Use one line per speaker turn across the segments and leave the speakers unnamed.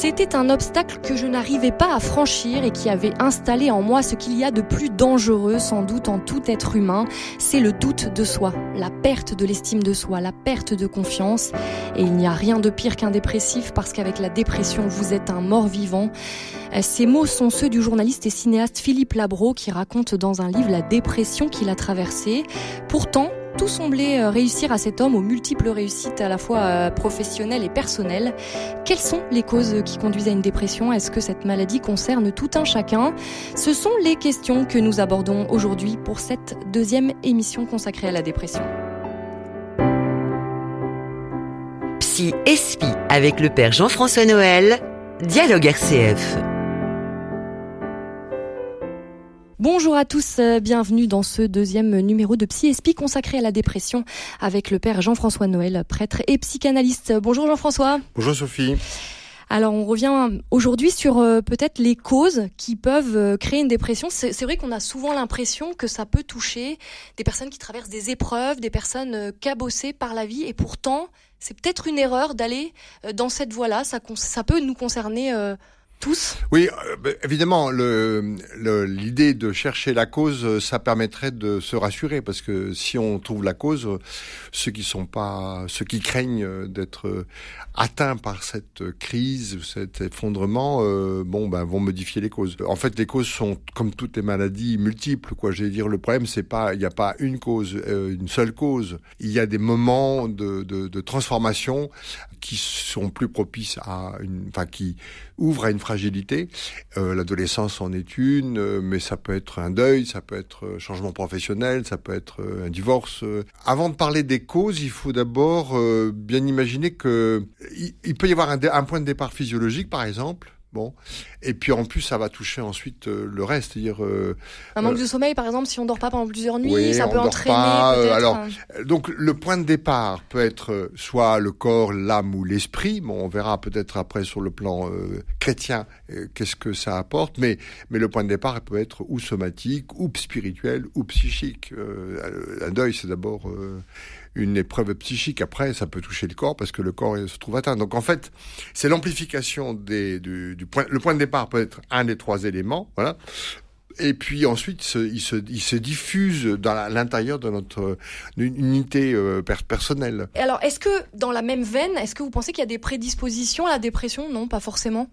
C'était un obstacle que je n'arrivais pas à franchir et qui avait installé en moi ce qu'il y a de plus dangereux sans doute en tout être humain, c'est le doute de soi, la perte de l'estime de soi, la perte de confiance. Et il n'y a rien de pire qu'un dépressif parce qu'avec la dépression, vous êtes un mort-vivant. Ces mots sont ceux du journaliste et cinéaste Philippe Labro qui raconte dans un livre la dépression qu'il a traversée. Pourtant, tout semblait euh, réussir à cet homme aux multiples réussites à la fois euh, professionnelles et personnelles. Quelles sont les causes qui conduisent à une dépression? Est-ce que cette maladie concerne tout un chacun? Ce sont les questions que nous abordons aujourd'hui pour cette deuxième émission consacrée à la dépression.
Psy Espi avec le père Jean-François Noël, Dialogue RCF.
Bonjour à tous, euh, bienvenue dans ce deuxième numéro de Psy Espi consacré à la dépression avec le père Jean-François Noël, prêtre et psychanalyste. Bonjour Jean-François.
Bonjour Sophie.
Alors on revient aujourd'hui sur euh, peut-être les causes qui peuvent euh, créer une dépression. C'est vrai qu'on a souvent l'impression que ça peut toucher des personnes qui traversent des épreuves, des personnes cabossées par la vie et pourtant c'est peut-être une erreur d'aller dans cette voie-là. Ça, ça peut nous concerner
Oui, euh, bah, évidemment, l'idée de chercher la cause, euh, ça permettrait de se rassurer parce que si on trouve la cause, ceux qui sont pas, ceux qui craignent euh, d'être atteints par cette crise, cet effondrement, bon, ben, vont modifier les causes. En fait, les causes sont comme toutes les maladies multiples, quoi. J'allais dire, le problème, c'est pas, il n'y a pas une cause, une seule cause. Il y a des moments de, de, de transformation qui sont plus propices à une, enfin, qui ouvrent à une fragilité. Euh, L'adolescence en est une, euh, mais ça peut être un deuil, ça peut être euh, changement professionnel, ça peut être un divorce. Avant de parler des causes, il faut d'abord bien imaginer que il, peut y avoir un point de départ physiologique, par exemple, Bon, et puis en plus ça va toucher ensuite euh, le reste, c'est-à-dire
euh, un manque
euh,
de sommeil par exemple, si on dort pas pendant plusieurs nuits, ça peut entraîner. alors,
donc le point de départ peut être soit le corps, l'âme ou l'esprit. Bon, on verra peut-être après sur le plan chrétien qu'est-ce que ça apporte, mais mais le point de départ peut être ou somatique, ou spirituel, ou psychique. un deuil, c'est d'abord une épreuve psychique. Après, ça peut toucher le corps parce que le corps se trouve atteint. Donc en fait, c'est l'amplification des, du, du, point. Le point de départ peut être un des trois éléments. Voilà. Et puis ensuite, il se, il se diffuse dans l'intérieur de notre unité euh, personnelle.
alors, est-ce que dans la même veine, est-ce que vous pensez qu'il y a des prédispositions à la dépression? Non, pas forcément.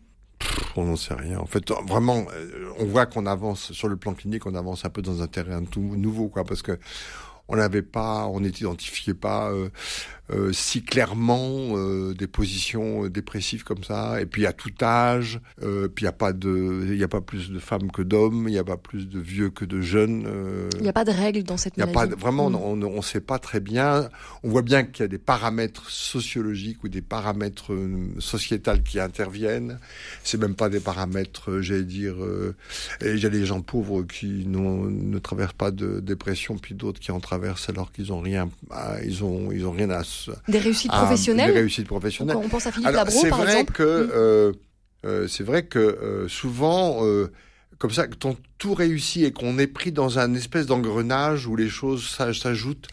on n'en sait rien. En fait, vraiment, euh, on voit qu'on avance sur le plan clinique, on avance un peu dans un terrain tout nouveau, quoi, parce que on n'avait pas, on n'identifiait pas euh, euh, si clairement euh, des positions euh, dépressives comme ça. Et puis à tout âge, euh, puis il y a pas de, il a pas plus de femmes que d'hommes, il y a pas plus de vieux que de jeunes.
Il n'y a pas de règles dans cette
maladie.
Il y a
pas vraiment, mm. on ne sait pas très bien. On voit bien qu'il y a des paramètres sociologiques ou des paramètres sociétals qui interviennent. C'est même pas des paramètres, j'allais dire. il y a des gens pauvres qui ne traversent pas de dépression, puis d'autres qui en traversent alors qu'ils ont rien, ils ont, ils ont rien à
des réussites professionnelles.
Des réussites professionnelles.
on pense à Philippe Labro, par
vrai
exemple.
Que, euh, euh, c'est vrai que euh, souvent, euh, comme ça, quand tout réussit et qu'on est pris dans un espèce d'engrenage où les choses s'ajoutent,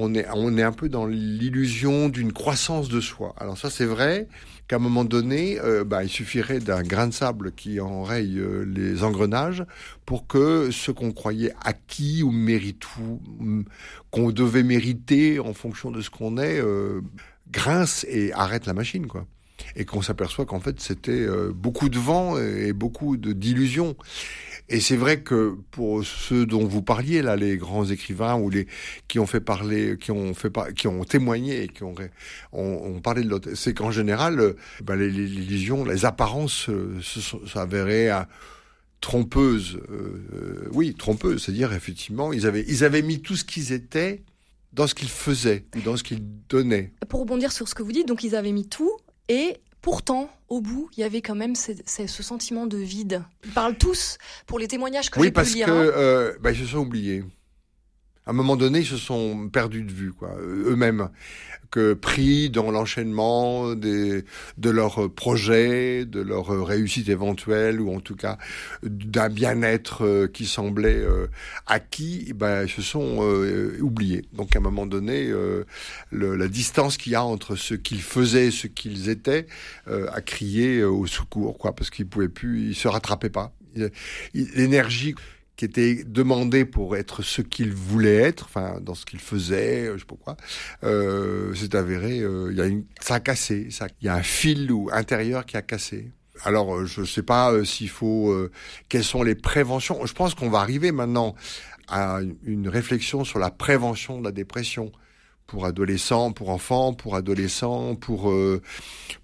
on est, on est un peu dans l'illusion d'une croissance de soi. Alors ça, c'est vrai qu'à un moment donné, euh, bah, il suffirait d'un grain de sable qui enraye euh, les engrenages pour que ce qu'on croyait acquis ou mérite ou qu'on devait mériter en fonction de ce qu'on est euh, grince et arrête la machine, quoi et qu'on s'aperçoit qu'en fait c'était beaucoup de vent et beaucoup d'illusions. Et c'est vrai que pour ceux dont vous parliez là, les grands écrivains ou les qui ont fait parler, qui ont fait qui ont témoigné qui ont on, parlé de l'autre, c'est qu'en général, ben, les, illusions, les apparences euh, s'avéraient trompeuses. Euh, euh, oui, trompeuses, c'est-à-dire effectivement, ils avaient ils avaient mis tout ce qu'ils étaient dans ce qu'ils faisaient dans ce qu'ils donnaient.
Pour rebondir sur ce que vous dites, donc ils avaient mis tout et Pourtant, au bout, il y avait quand même ce, sentiment de vide. Ils parlent tous pour les témoignages que
oui,
j'ai pu
lire. Oui, parce que hein. euh, bah, ils se sont oubliés. À un moment donné, ils se sont perdus de vue, quoi, eux-mêmes que pris dans l'enchaînement de leurs projets, de leurs réussites éventuelles, ou en tout cas d'un bien-être euh, qui semblait euh, acquis, eh ben, se sont euh, oubliés. Donc à un moment donné, la distance qu'il y a entre ce qu'ils faisaient et ce qu'ils étaient a crié au secours, quoi, parce qu'ils pouvaient plus, ils se rattrapaient pas. L'énergie qui était demandé pour être ce qu'il voulait être, enfin dans ce qu'il faisait, je sais pas quoi, euh, avéré, euh, il y a une, ça a cassé, ça, il y a un fil ou intérieur qui a cassé. Alors euh, je sais pas euh, s'il faut, quelles sont les préventions. Je pense qu'on va arriver maintenant à une réflexion sur la prévention de la dépression pour adolescents, pour enfants, pour adolescents, pour euh,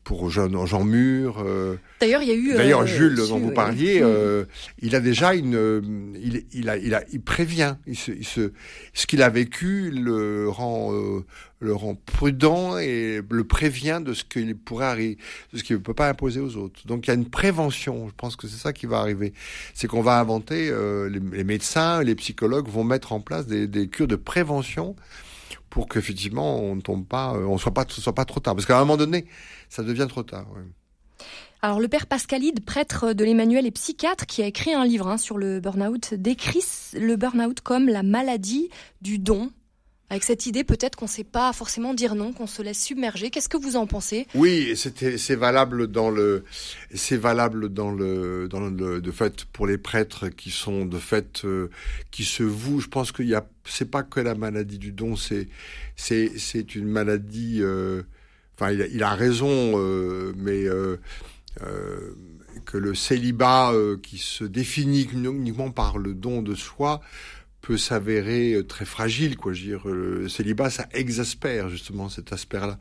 pour jeunes gens mûrs. Euh.
D'ailleurs, il y a eu.
D'ailleurs, euh, Jules, dont vous parliez, mm. il a déjà une, il, il a, il a, il prévient. Il se, il se, ce qu'il a vécu le rend, le rend prudent et le prévient de ce qu'il pourrait arriver, de ce qu'il ne peut pas imposer aux autres. Donc, il y a une prévention. Je pense que c'est ça qui va arriver. C'est qu'on va inventer, les, les, médecins, les psychologues vont mettre en place des, des cures de prévention pour qu'effectivement on ne tombe pas, euh, on soit pas, ce soit pas trop tard. Parce qu'à un moment donné, ça devient trop tard.
Alors le père Pascalide, prêtre de l'Emmanuel et psychiatre, qui a écrit un livre hein, sur le burn-out, décrit le burn-out comme la maladie du don. Avec cette idée, peut-être qu'on ne sait pas forcément dire non, qu'on se laisse submerger. Qu'est-ce que vous en pensez?
Oui, c'est valable dans le, c'est valable dans le, dans le, de fait pour les prêtres qui sont de fait euh, qui se vouent. Je pense qu'il y a, c'est pas que la maladie du don, c'est, c'est, c'est une maladie. Euh, enfin, il, a raison, euh, mais que le célibat qui se définit uniquement par le don de soi peut s'avérer euh, très fragile, quoi. Je veux dire, le célibat, ça exaspère justement cet aspect-là.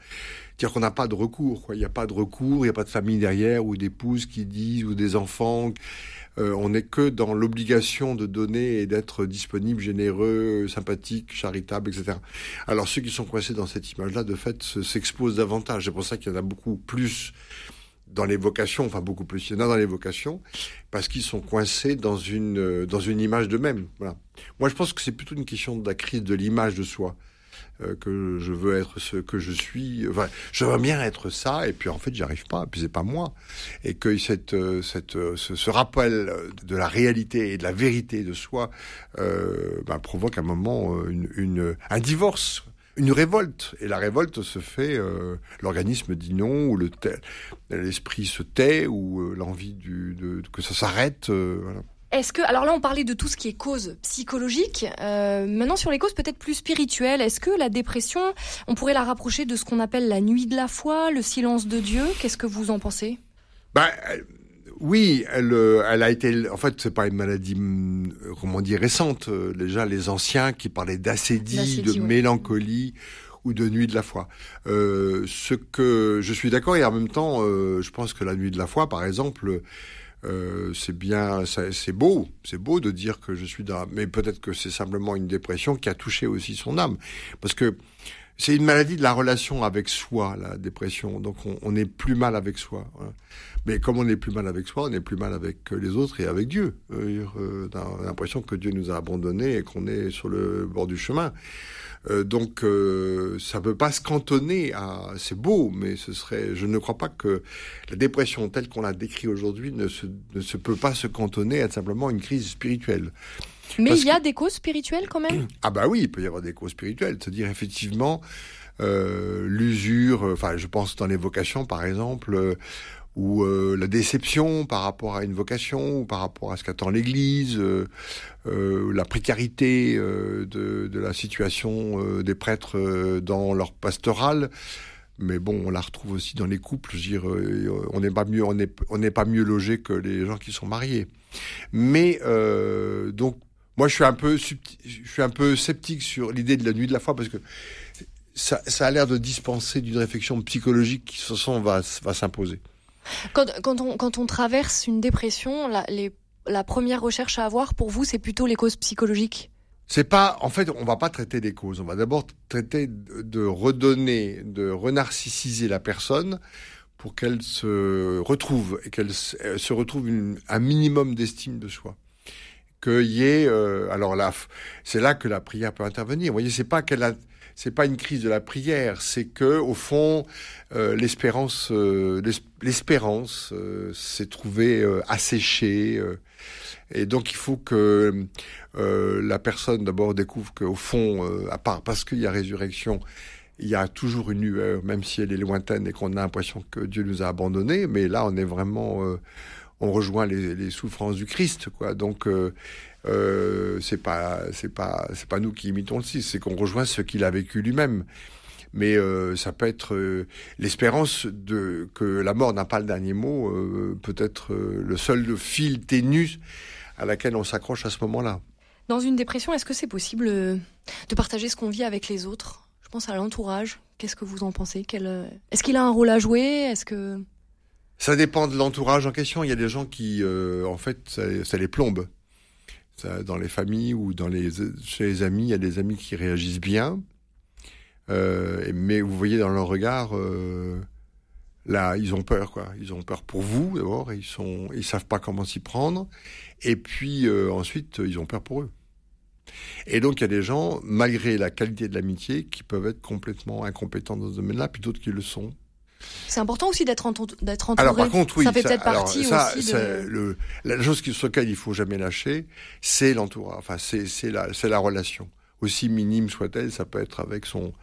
Dire qu'on n'a pas de recours, quoi. Il n'y a pas de recours, il n'y a pas de famille derrière ou d'épouses qui disent ou des enfants. Euh, on n'est que dans l'obligation de donner et d'être disponible, généreux, sympathique, charitable, etc. Alors ceux qui sont coincés dans cette image-là, de fait, s'exposent davantage. C'est pour ça qu'il y en a beaucoup plus dans les vocations, enfin beaucoup plus, il y en a dans les vocations, parce qu'ils sont coincés dans une, euh, dans une image d'eux-mêmes. Voilà. Moi, je pense que c'est plutôt une question de la crise de l'image de soi. Euh, que je veux être ce que je suis. Enfin, je veux bien être ça, et puis en fait, j'y arrive pas, et puis c'est pas moi. Et que cette, euh, cette, ce, ce, rappel de la réalité et de la vérité de soi euh, ben, provoque un moment une, une, un divorce une révolte. Et la révolte se fait, euh, l'organisme dit non, ou le l'esprit se tait, ou euh, l'envie de, que ça s'arrête. Euh, voilà.
Est-ce que, alors là, on parlait de tout ce qui est cause psychologique. maintenant, sur les causes peut-être plus spirituelles, est-ce que la dépression, on pourrait la rapprocher de ce qu'on appelle la nuit de la foi, le silence de Dieu? Qu'est-ce que vous en pensez?
Bah, oui, elle, euh, elle a été. En fait, c'est pas une maladie, hum, comment dire, récente. Euh, déjà, les anciens qui parlaient d'acédie, de mélancolie ou de nuit de la foi. Euh, ce que je suis d'accord et en même temps, euh, je pense que la nuit de la foi, par exemple, euh, c'est bien, c'est beau, c'est beau de dire que je suis dans. Mais peut-être que c'est simplement une dépression qui a touché aussi son âme, parce que c'est une maladie de la relation avec soi, la dépression. Donc on, est plus mal avec soi. Mais comme on est plus mal avec soi, on est plus mal avec les autres et avec Dieu. Euh, on a l'impression que Dieu nous a abandonnés et qu'on est sur le bord du chemin. Euh, donc euh, ça peut pas se cantonner à c'est beau, mais ce serait. Je ne crois pas que la dépression telle qu'on l'a décrit aujourd'hui ne se, ne se peut pas se cantonner à simplement une crise spirituelle.
Mais il y a des causes spirituelles quand même
Ah bah oui, il peut y avoir des causes spirituelles. C'est-à-dire effectivement euh, l'usure, enfin je pense dans les vocations par exemple, euh, ou euh, la déception par rapport à une vocation, ou par rapport à ce qu'attend l'Église, euh, euh, la précarité de, de, la situation des prêtres dans leur pastoral. Mais bon, on la retrouve aussi dans les couples. Je veux dire, on n'est pas mieux, on n'est on n'est pas mieux logé que les gens qui sont mariés. Mais donc moi, je suis un peu, je suis un peu sceptique sur l'idée de la nuit de la foi parce que ça, ça a l'air de dispenser d'une réflexion psychologique qui, de toute façon, va, va s'imposer.
Quand, quand, on, quand on traverse une dépression, la, les, la première recherche à avoir pour vous, c'est plutôt les causes psychologiques?
C'est pas, en fait, on va pas traiter des causes. On va d'abord traiter de redonner, de renarcissiser la personne pour qu'elle se retrouve et qu'elle se retrouve une, un minimum d'estime de soi qu'il y ait, euh, alors là, c'est là que la prière peut intervenir. Vous voyez, c'est pas qu'elle c'est pas une crise de la prière, c'est que au fond, euh, l'espérance, euh, l'espérance s'est trouvée asséchée, et donc il faut que la personne d'abord découvre qu'au fond, à part parce qu'il y a résurrection, il y a toujours une lueur, même si elle est lointaine et qu'on a l'impression que Dieu nous a abandonnés. Mais là, on est vraiment, on rejoint les, souffrances du Christ, quoi. Donc, euh, euh, c'est pas, c'est pas, c'est pas nous qui imitons le Christ, c'est qu'on rejoint ce qu'il a vécu lui-même. Mais euh, ça peut être euh, l'espérance de que la mort n'a pas le dernier mot, peut être le seul fil ténu à laquelle on s'accroche à ce moment-là.
Dans une dépression, est-ce que c'est possible de partager ce qu'on vit avec les autres? Je pense à l'entourage. Qu'est-ce que vous en pensez? Euh, Est-ce qu'il a un rôle à jouer? Est-ce que
ça dépend de l'entourage en question. Il y a des gens qui, euh, en fait, ça, les plombe. dans les familles ou dans les, chez les amis, il y a des amis qui réagissent bien. Euh, mais vous voyez dans leur regard, là, ils ont peur, quoi. Ils ont peur pour vous, d'abord. Ils sont, ils savent pas comment s'y prendre. Et puis, ensuite, ils ont peur pour eux. Et donc, il y a des gens, malgré la qualité de l'amitié, qui peuvent être complètement incompétents dans ce domaine-là, puis d'autres qui le sont.
C'est important aussi d'être entouré.
Alors par contre, oui,
ça fait peut-être partie
ça,
aussi de...
le, la chose sur laquelle il faut jamais lâcher, c'est l'entourage. Enfin, c'est la, relation. Aussi minime soit-elle, ça peut être avec son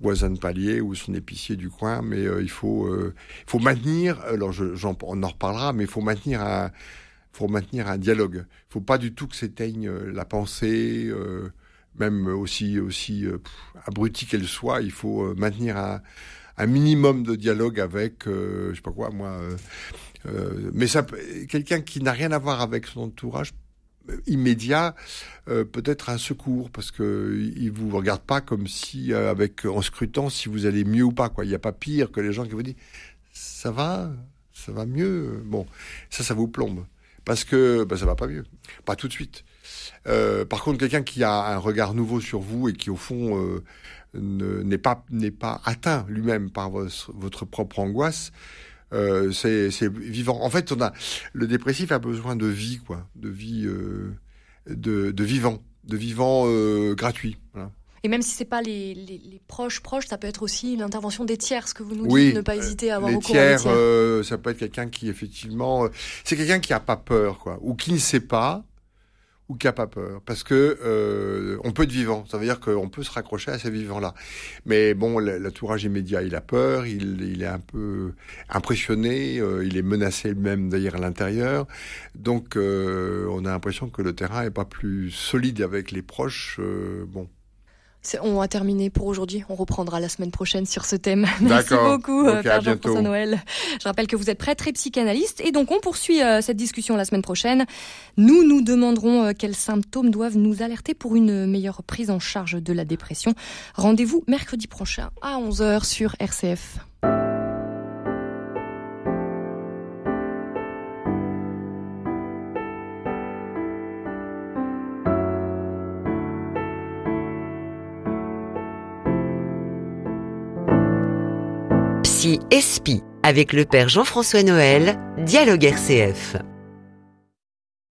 voisin de palier ou son épicier du coin, mais euh, il faut, euh, il faut maintenir. Alors, je, on en reparlera, mais il faut maintenir un, faut maintenir un dialogue. Il faut pas du tout que s'éteigne euh, la pensée, euh, même aussi aussi abrutie qu'elle soit. Il faut maintenir un, un, minimum de dialogue avec, je sais pas quoi, moi. mais ça, quelqu'un qui n'a rien à voir avec son entourage immédiat peut-être un secours parce que il vous regarde pas comme si avec en scrutant si vous allez mieux ou pas quoi il n'y a pas pire que les gens qui vous disent ça va ça va mieux bon ça ça vous plombe parce que bah, ça va pas mieux, pas tout de suite. Euh, par contre, quelqu'un qui a un regard nouveau sur vous et qui au fond euh, n'est pas n'est pas atteint lui-même par votre, votre, propre angoisse, euh, c'est vivant. En fait, on a le dépressif a besoin de vie, quoi, de vie, euh, de, de vivant, de vivant euh, gratuit. Voilà.
Et même si c'est pas les, les, les, proches proches, ça peut être aussi l'intervention des tiers, ce que vous nous dites, ne pas hésiter à avoir
les tiers, euh, ça peut être quelqu'un qui effectivement, euh, c'est quelqu'un qui a pas peur, quoi, ou qui ne sait pas, ou qui a pas peur, parce que euh, on peut être vivant. Ça veut dire qu'on peut se raccrocher à ces vivants-là. Mais bon, l'entourage immédiat, il a peur, il, est un peu impressionné, euh, il est menacé même d'ailleurs à l'intérieur. Donc, euh, on a l'impression que le terrain est pas plus solide avec les proches. bon.
On a terminé pour aujourd'hui. On reprendra la semaine prochaine sur ce thème. Merci beaucoup, okay, Père Jean-François Noël. Je rappelle que vous êtes prêtre et psychanalyste et donc on poursuit euh, cette discussion la semaine prochaine. Nous nous demanderons euh, quels symptômes doivent nous alerter pour une meilleure prise en charge de la dépression. Rendez-vous mercredi prochain à 11h sur RCF.
Espi avec le père Jean-François Noël, Dialogue RCF.